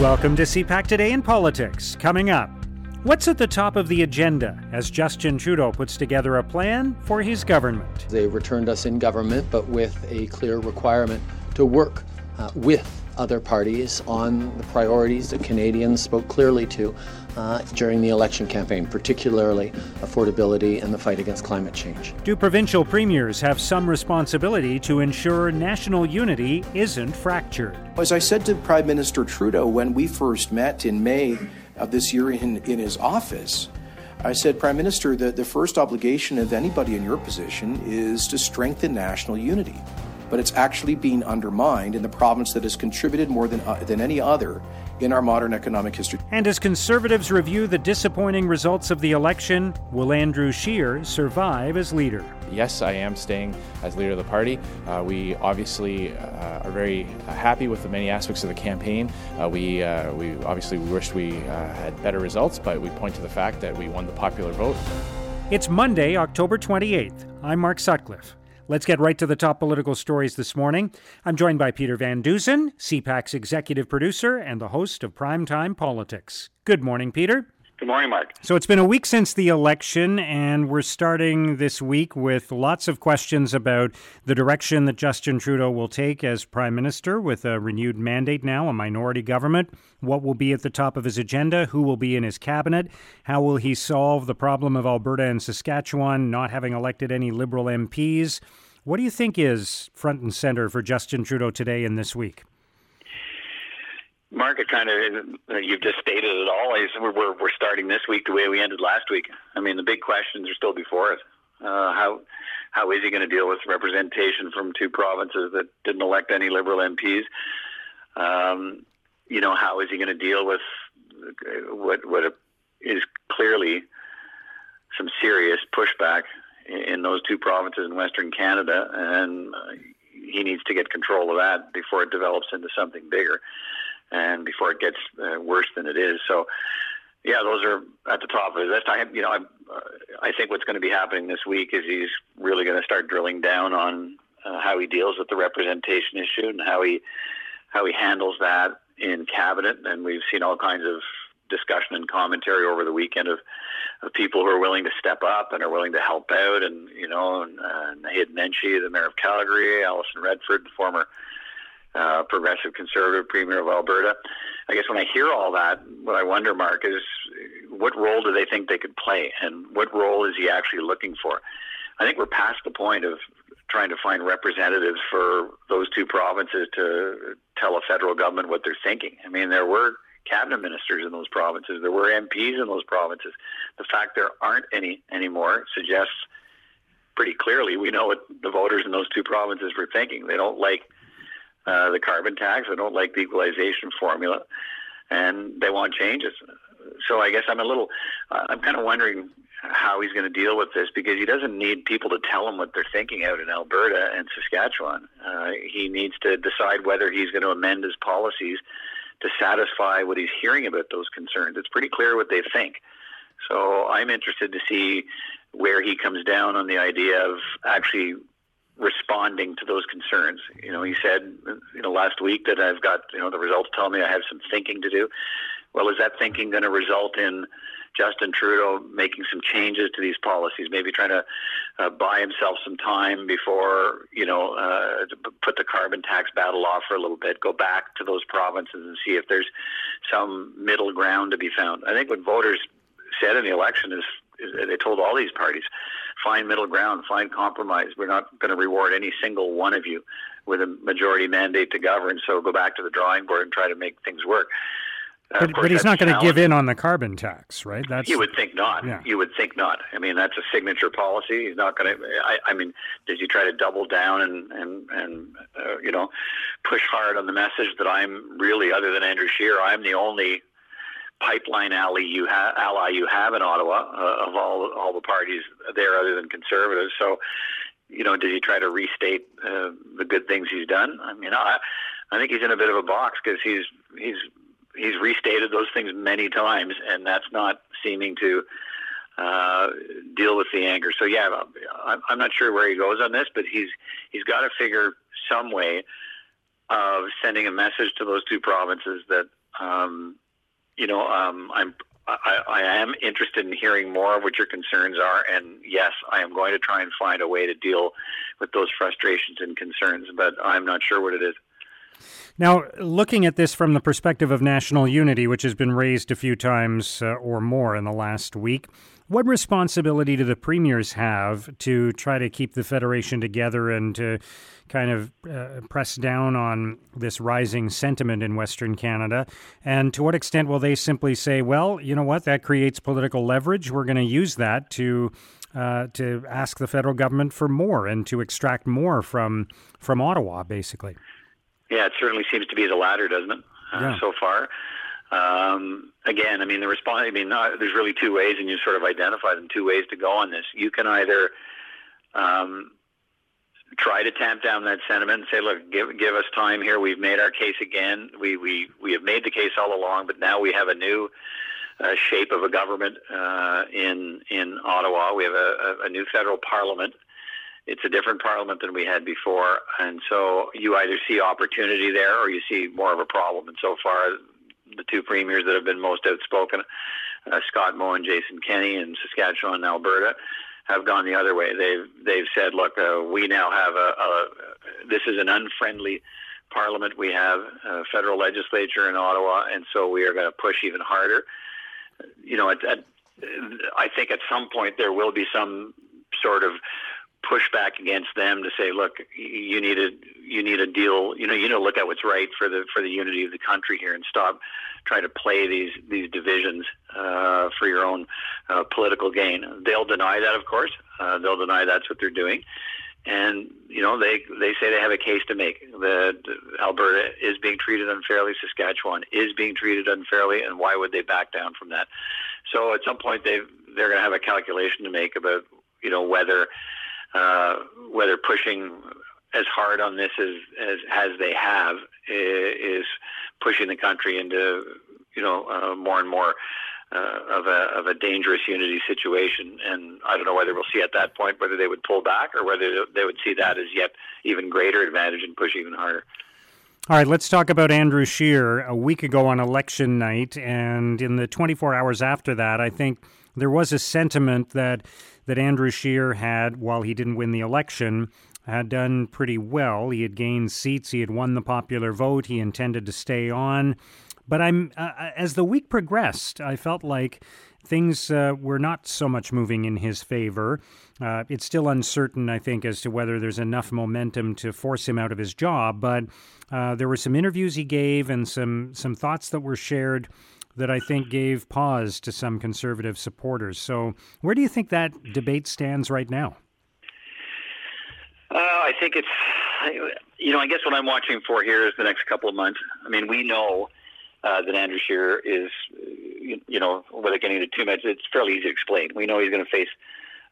Welcome to CPAC Today in Politics. Coming up, what's at the top of the agenda as Justin Trudeau puts together a plan for his government? They returned us in government, but with a clear requirement to work uh, with other parties on the priorities that Canadians spoke clearly to uh, during the election campaign, particularly affordability and the fight against climate change. Do provincial premiers have some responsibility to ensure national unity isn't fractured? As I said to Prime Minister Trudeau when we first met in May of this year in, in his office, I said, Prime Minister, the, the first obligation of anybody in your position is to strengthen national unity but it's actually being undermined in the province that has contributed more than, uh, than any other in our modern economic history. And as conservatives review the disappointing results of the election, will Andrew Scheer survive as leader? Yes, I am staying as leader of the party. Uh, we obviously uh, are very happy with the many aspects of the campaign. Uh, we, uh, we obviously wished we uh, had better results, but we point to the fact that we won the popular vote. It's Monday, October 28th. I'm Mark Sutcliffe. Let's get right to the top political stories this morning. I'm joined by Peter Van Dusen, CPAC's executive producer and the host of Primetime Politics. Good morning, Peter. Good morning, Mark. So it's been a week since the election, and we're starting this week with lots of questions about the direction that Justin Trudeau will take as Prime Minister with a renewed mandate now, a minority government. What will be at the top of his agenda? Who will be in his cabinet? How will he solve the problem of Alberta and Saskatchewan not having elected any Liberal MPs? What do you think is front and center for Justin Trudeau today and this week? Mark, it kind of uh, you've just stated it all. We're, we're we're starting this week the way we ended last week. I mean, the big questions are still before us. Uh, how how is he going to deal with representation from two provinces that didn't elect any Liberal MPs? Um, you know, how is he going to deal with what what is clearly some serious pushback in those two provinces in Western Canada, and uh, he needs to get control of that before it develops into something bigger and before it gets uh, worse than it is. So, yeah, those are at the top of his list. I, you know, I, uh, I think what's going to be happening this week is he's really going to start drilling down on uh, how he deals with the representation issue and how he how he handles that in cabinet. And we've seen all kinds of discussion and commentary over the weekend of, of people who are willing to step up and are willing to help out. And you know, and, uh, Naheed Nenshi, the mayor of Calgary, Alison Redford, the former uh, progressive conservative premier of Alberta. I guess when I hear all that, what I wonder, Mark, is what role do they think they could play, and what role is he actually looking for? I think we're past the point of trying to find representatives for those two provinces to tell a federal government what they're thinking. I mean, there were cabinet ministers in those provinces, there were MPs in those provinces. The fact there aren't any anymore suggests pretty clearly we know what the voters in those two provinces were thinking. They don't like uh, the carbon tax. They don't like the equalization formula, and they want changes. So I guess I'm a little, uh, I'm kind of wondering how he's going to deal with this because he doesn't need people to tell him what they're thinking out in Alberta and Saskatchewan. Uh, he needs to decide whether he's going to amend his policies to satisfy what he's hearing about those concerns. It's pretty clear what they think. So I'm interested to see where he comes down on the idea of actually responding to those concerns. You know, he said, you know, last week that I've got, you know, the results tell me I have some thinking to do. Well, is that thinking going to result in Justin Trudeau making some changes to these policies, maybe trying to uh, buy himself some time before, you know, uh, put the carbon tax battle off for a little bit, go back to those provinces and see if there's some middle ground to be found. I think what voters said in the election is, is they told all these parties, find middle ground, find compromise. We're not going to reward any single one of you with a majority mandate to govern. So go back to the drawing board and try to make things work. Uh, but, but, he's not going to give in on the carbon tax, right? That's you would think not. Yeah. You would think not. I mean, that's a signature policy. He's not going to. I, I mean, does he try to double down and and and uh, you know push hard on the message that I'm really, other than Andrew Scheer, I'm the only pipeline ally you have ally you have in Ottawa uh, of all all the parties there other than conservatives. So, you know, did he try to restate uh, the good things he's done? I mean, I I think he's in a bit of a box because he's he's he's restated those things many times, and that's not seeming to uh, deal with the anger. So yeah, I'm not sure where he goes on this, but he's he's got to figure some way of sending a message to those two provinces that um, you know, um, I'm I, I, am interested in hearing more of what your concerns are, and yes, I am going to try and find a way to deal with those frustrations and concerns, but I'm not sure what it is. Now, looking at this from the perspective of national unity, which has been raised a few times uh, or more in the last week, what responsibility do the premiers have to try to keep the Federation together and to kind of uh, press down on this rising sentiment in Western Canada? And to what extent will they simply say, well, you know what, that creates political leverage. We're going to use that to. Uh, to ask the federal government for more and to extract more from from Ottawa, basically. Yeah, it certainly seems to be the latter, doesn't it? Uh, yeah. So far, um, again, I mean, the response. I mean, uh, there's really two ways, and you sort of identify them. Two ways to go on this. You can either um, try to tamp down that sentiment and say, "Look, give give us time here. We've made our case again. We we we have made the case all along, but now we have a new." Uh, shape of a government uh, in in Ottawa. We have a, a, a new federal parliament. It's a different parliament than we had before, and so you either see opportunity there or you see more of a problem. And so far, the two premiers that have been most outspoken, uh, Scott Moe and Jason Kenney in Saskatchewan and Alberta, have gone the other way. They've they've said, look, uh, we now have a, a this is an unfriendly parliament. We have a federal legislature in Ottawa, and so we are going to push even harder. You know, at, at, I think at some point there will be some sort of pushback against them to say, look, you need a you need a deal. You know, you to look at what's right for the for the unity of the country here and stop trying to play these these divisions uh, for your own uh, political gain. They'll deny that, of course. Uh, they'll deny that's what they're doing. And you know they they say they have a case to make that Alberta is being treated unfairly, Saskatchewan is being treated unfairly, and why would they back down from that? So at some point they they're going to have a calculation to make about you know whether uh, whether pushing as hard on this as as, as they have is pushing the country into you know uh, more and more uh, of a of a dangerous unity situation. And I don't know whether we'll see at that point whether they would pull back or whether they would see that as yet even greater advantage and push even harder. All right, let's talk about Andrew Scheer. A week ago on election night, and in the 24 hours after that, I think there was a sentiment that that Andrew Scheer had, while he didn't win the election, had done pretty well. He had gained seats, he had won the popular vote, he intended to stay on. But I'm uh, uh, as the week progressed, I felt like things uh, were not so much moving in his favor. Uh, it's still uncertain, I think, as to whether there's enough momentum to force him out of his job. But uh, there were some interviews he gave and some some thoughts that were shared that I think gave pause to some conservative supporters. So, where do you think that debate stands right now? Uh, I think it's, you know, I guess what I'm watching for here is the next couple of months. I mean, we know uh, that Andrew Scheer is, you know, without getting into too much, it's fairly easy to explain. We know he's going to face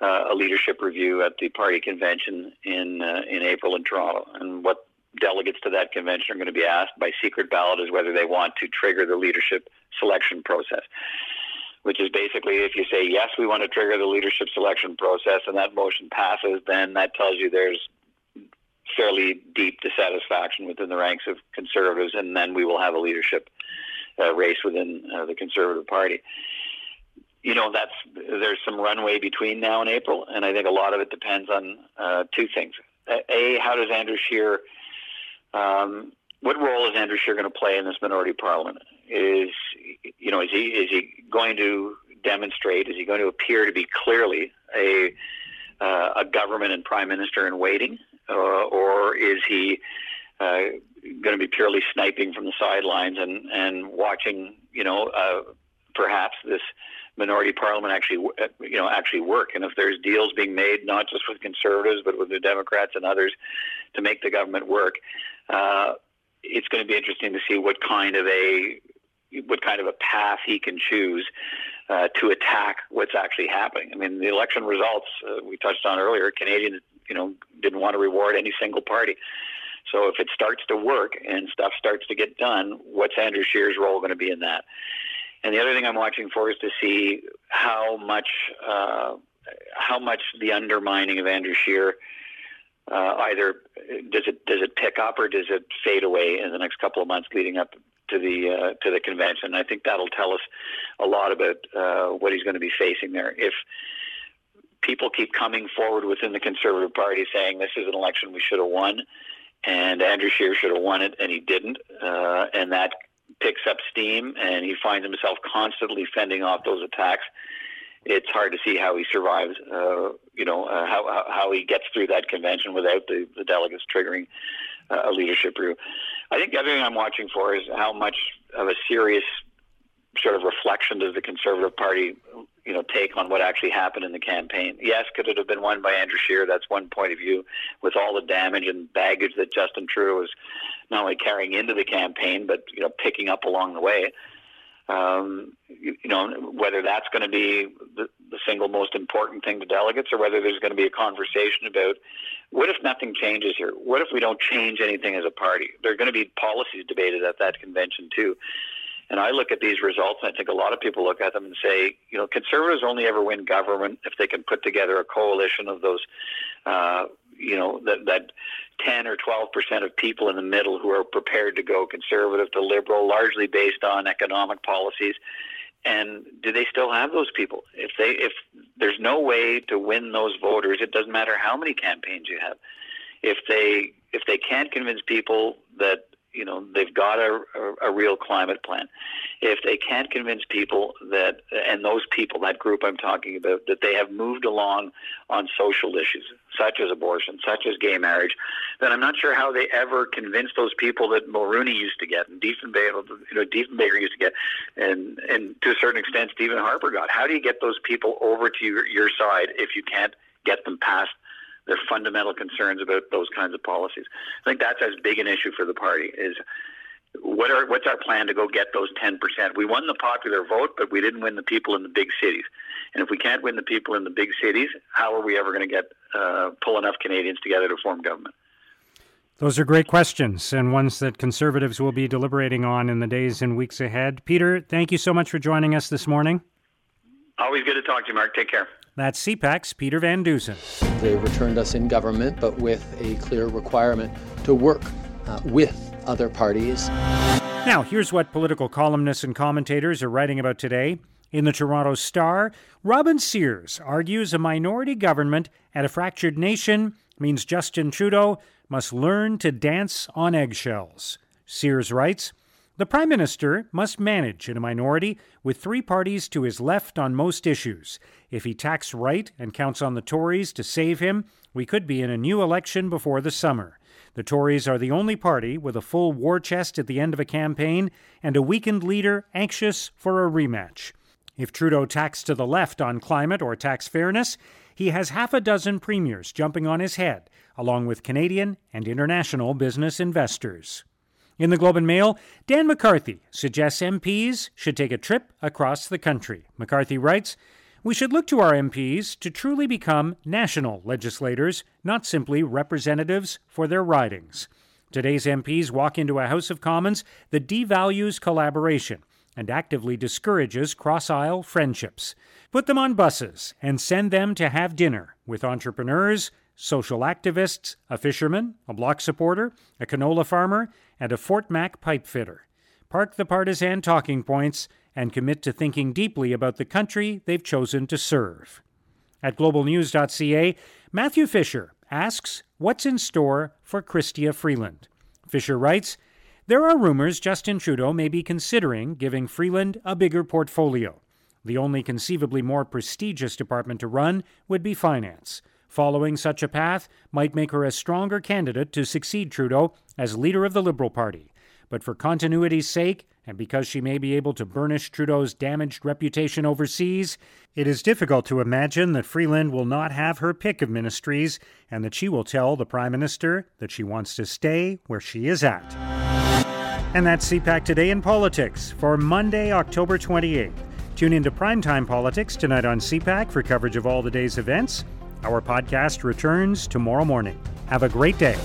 uh, a leadership review at the party convention in uh, in April in Toronto, and what delegates to that convention are going to be asked by secret ballot is whether they want to trigger the leadership selection process, which is basically if you say, yes, we want to trigger the leadership selection process and that motion passes, then that tells you there's fairly deep dissatisfaction within the ranks of conservatives, and then we will have a leadership uh, race within uh, the Conservative Party. You know, that's there's some runway between now and April, and I think a lot of it depends on uh, two things. A, how does Andrew Scheer um, what role is Andrew Scheer going to play in this minority parliament? Is you know is he is he going to demonstrate? Is he going to appear to be clearly a uh, a government and prime minister in waiting, uh, or is he uh, going to be purely sniping from the sidelines and and watching you know uh, perhaps this minority parliament actually you know actually work and if there's deals being made not just with conservatives but with the democrats and others to make the government work uh, it's going to be interesting to see what kind of a what kind of a path he can choose uh, to attack what's actually happening. I mean, the election results uh, we touched on earlier. Canadians, you know, didn't want to reward any single party. So if it starts to work and stuff starts to get done, what's Andrew Scheer's role going to be in that? And the other thing I'm watching for is to see how much uh, how much the undermining of Andrew Scheer uh, either does it does it pick up or does it fade away in the next couple of months leading up to the uh, to the convention. I think that'll tell us a lot about uh, what he's going to be facing there. If people keep coming forward within the Conservative Party saying this is an election we should have won, and Andrew Scheer should have won it, and he didn't, uh, and that picks up steam, and he finds himself constantly fending off those attacks. It's hard to see how he survives. Uh, you know uh, how how he gets through that convention without the, the delegates triggering uh, a leadership review. I think the other thing I'm watching for is how much of a serious sort of reflection does the Conservative Party, you know, take on what actually happened in the campaign? Yes, could it have been won by Andrew Scheer? That's one point of view. With all the damage and baggage that Justin Trudeau was not only carrying into the campaign, but you know, picking up along the way. Um, you, you know, whether that's going to be the, the single most important thing to delegates, or whether there's going to be a conversation about what if nothing changes here? What if we don't change anything as a party? There are going to be policies debated at that convention too. And I look at these results, and I think a lot of people look at them and say, you know, conservatives only ever win government if they can put together a coalition of those, uh, you know, that, that 10 or 12 percent of people in the middle who are prepared to go conservative to liberal, largely based on economic policies. And do they still have those people? If they, if there's no way to win those voters, it doesn't matter how many campaigns you have. If they, if they can't convince people that you know they've got a, a, a, real climate plan. If they can't convince people that, and those people, that group I'm talking about, that they have moved along on social issues such as abortion, such as gay marriage, then I'm not sure how they ever convince those people that Mulroney used to get and Diefenbaker, you know, Diefenbaker used to get, and and to a certain extent Stephen Harper got. How do you get those people over to your, your side if you can't get them past their fundamental concerns about those kinds of policies. I think that's as big an issue for the party is what are what's our plan to go get those 10%? We won the popular vote, but we didn't win the people in the big cities. And if we can't win the people in the big cities, how are we ever going to get uh, pull enough Canadians together to form government? Those are great questions and ones that conservatives will be deliberating on in the days and weeks ahead. Peter, thank you so much for joining us this morning. Always good to talk to you, Mark. Take care. That's CPAC's Peter Van Dusen. They returned us in government, but with a clear requirement to work uh, with other parties. Now, here's what political columnists and commentators are writing about today. In the Toronto Star, Robin Sears argues a minority government at a fractured nation means Justin Trudeau must learn to dance on eggshells. Sears writes, the Prime Minister must manage in a minority with three parties to his left on most issues. If he tacks right and counts on the Tories to save him, we could be in a new election before the summer. The Tories are the only party with a full war chest at the end of a campaign and a weakened leader anxious for a rematch. If Trudeau tacks to the left on climate or tax fairness, he has half a dozen premiers jumping on his head, along with Canadian and international business investors. In the Globe and Mail, Dan McCarthy suggests MPs should take a trip across the country. McCarthy writes, we should look to our MPs to truly become national legislators, not simply representatives for their ridings. Today's MPs walk into a House of Commons that devalues collaboration and actively discourages cross aisle friendships. Put them on buses and send them to have dinner with entrepreneurs, social activists, a fisherman, a bloc supporter, a canola farmer, and a Fort Mac pipe fitter. Park the partisan talking points and commit to thinking deeply about the country they've chosen to serve. At globalnews.ca, Matthew Fisher asks what's in store for Chrystia Freeland. Fisher writes, there are rumors Justin Trudeau may be considering giving Freeland a bigger portfolio. The only conceivably more prestigious department to run would be finance. Following such a path might make her a stronger candidate to succeed Trudeau as leader of the Liberal Party. But for continuity's sake, and because she may be able to burnish Trudeau's damaged reputation overseas, it is difficult to imagine that Freeland will not have her pick of ministries and that she will tell the Prime Minister that she wants to stay where she is at. And that's CPAC Today in Politics for Monday, October 28th. Tune into Primetime Politics tonight on CPAC for coverage of all the day's events our podcast returns tomorrow morning. Have a great day.